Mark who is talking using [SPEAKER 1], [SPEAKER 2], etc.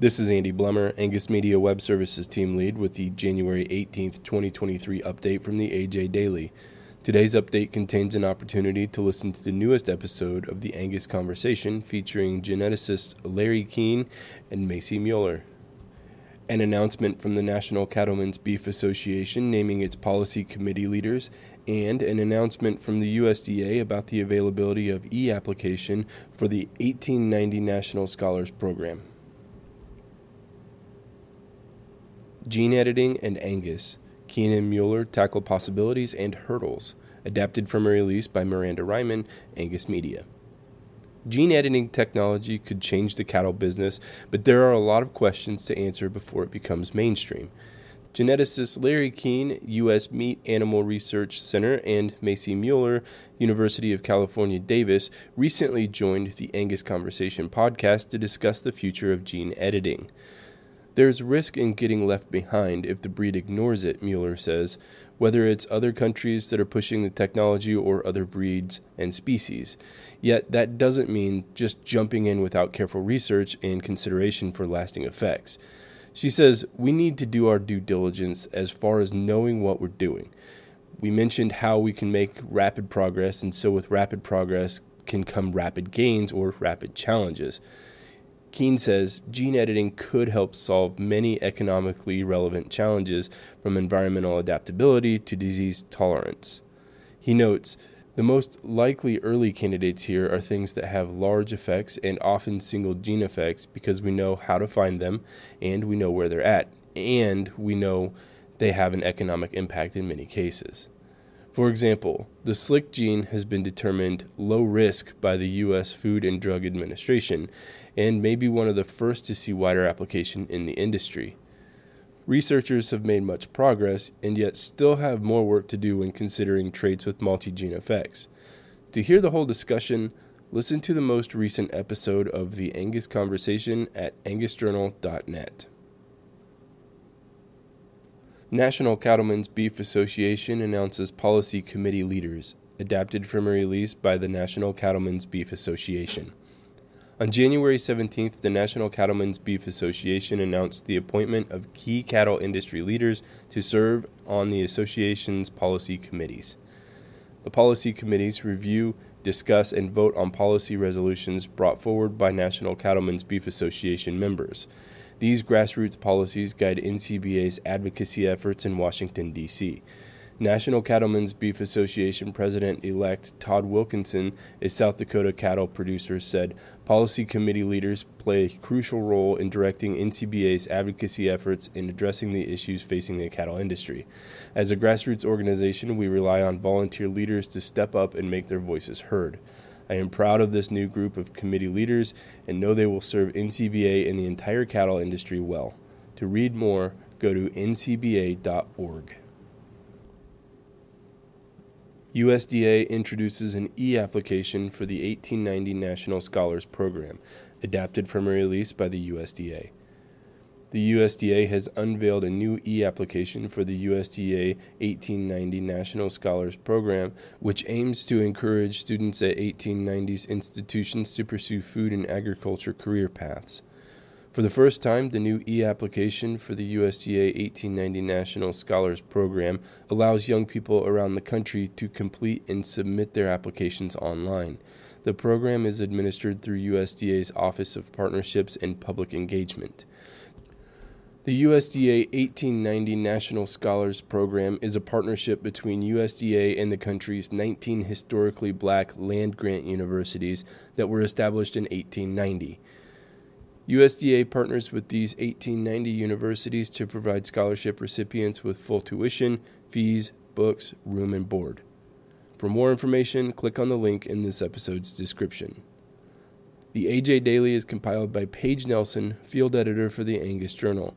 [SPEAKER 1] This is Andy Blummer, Angus Media Web Services Team Lead, with the January 18th, 2023 update from the AJ Daily. Today's update contains an opportunity to listen to the newest episode of the Angus Conversation featuring geneticists Larry Kuehn and Macy Mueller. An announcement from the National Cattlemen's Beef Association naming its policy committee leaders, and an announcement from the USDA about the availability of e application for the 1890 National Scholars Program. Gene Editing and Angus. Kuehn and Mueller tackle possibilities and hurdles. Adapted from a release by Miranda Reiman, Angus Media. Gene editing technology could change the cattle business, but there are a lot of questions to answer before it becomes mainstream. Geneticist Larry Kuehn, U.S. Meat Animal Research Center, and Macy Mueller, University of California, Davis, recently joined the Angus Conversation podcast to discuss the future of gene editing. There's risk in getting left behind if the breed ignores it, Mueller says, whether it's other countries that are pushing the technology or other breeds and species. Yet that doesn't mean just jumping in without careful research and consideration for lasting effects. She says, We need to do our due diligence as far as knowing what we're doing. We mentioned how we can make rapid progress, and so with rapid progress can come rapid gains or rapid challenges. Kuehn says gene editing could help solve many economically relevant challenges from environmental adaptability to disease tolerance. He notes the most likely early candidates here are things that have large effects and often single gene effects because we know how to find them and we know where they're at, and we know they have an economic impact in many cases. For example, the SLICK gene has been determined low risk by the U.S. Food and Drug Administration and may be one of the first to see wider application in the industry. Researchers have made much progress and yet still have more work to do when considering traits with multi gene effects. To hear the whole discussion, listen to the most recent episode of the Angus Conversation at angusjournal.net. National Cattlemen's Beef Association announces policy committee leaders, adapted from a release by the National Cattlemen's Beef Association. On January 17th, the National Cattlemen's Beef Association announced the appointment of key cattle industry leaders to serve on the association's policy committees. The policy committees review, discuss, and vote on policy resolutions brought forward by National Cattlemen's Beef Association members. These grassroots policies guide NCBA's advocacy efforts in Washington, D.C. National Cattlemen's Beef Association President elect Todd Wilkinson, a South Dakota cattle producer, said policy committee leaders play a crucial role in directing NCBA's advocacy efforts in addressing the issues facing the cattle industry. As a grassroots organization, we rely on volunteer leaders to step up and make their voices heard. I am proud of this new group of committee leaders and know they will serve NCBA and the entire cattle industry well. To read more, go to ncba.org. USDA introduces an e application for the 1890 National Scholars Program, adapted from a release by the USDA. The USDA has unveiled a new e application for the USDA 1890 National Scholars Program, which aims to encourage students at 1890's institutions to pursue food and agriculture career paths. For the first time, the new e application for the USDA 1890 National Scholars Program allows young people around the country to complete and submit their applications online. The program is administered through USDA's Office of Partnerships and Public Engagement. The USDA 1890 National Scholars Program is a partnership between USDA and the country's 19 historically black land grant universities that were established in 1890. USDA partners with these 1890 universities to provide scholarship recipients with full tuition, fees, books, room, and board. For more information, click on the link in this episode's description. The AJ Daily is compiled by Paige Nelson, field editor for the Angus Journal.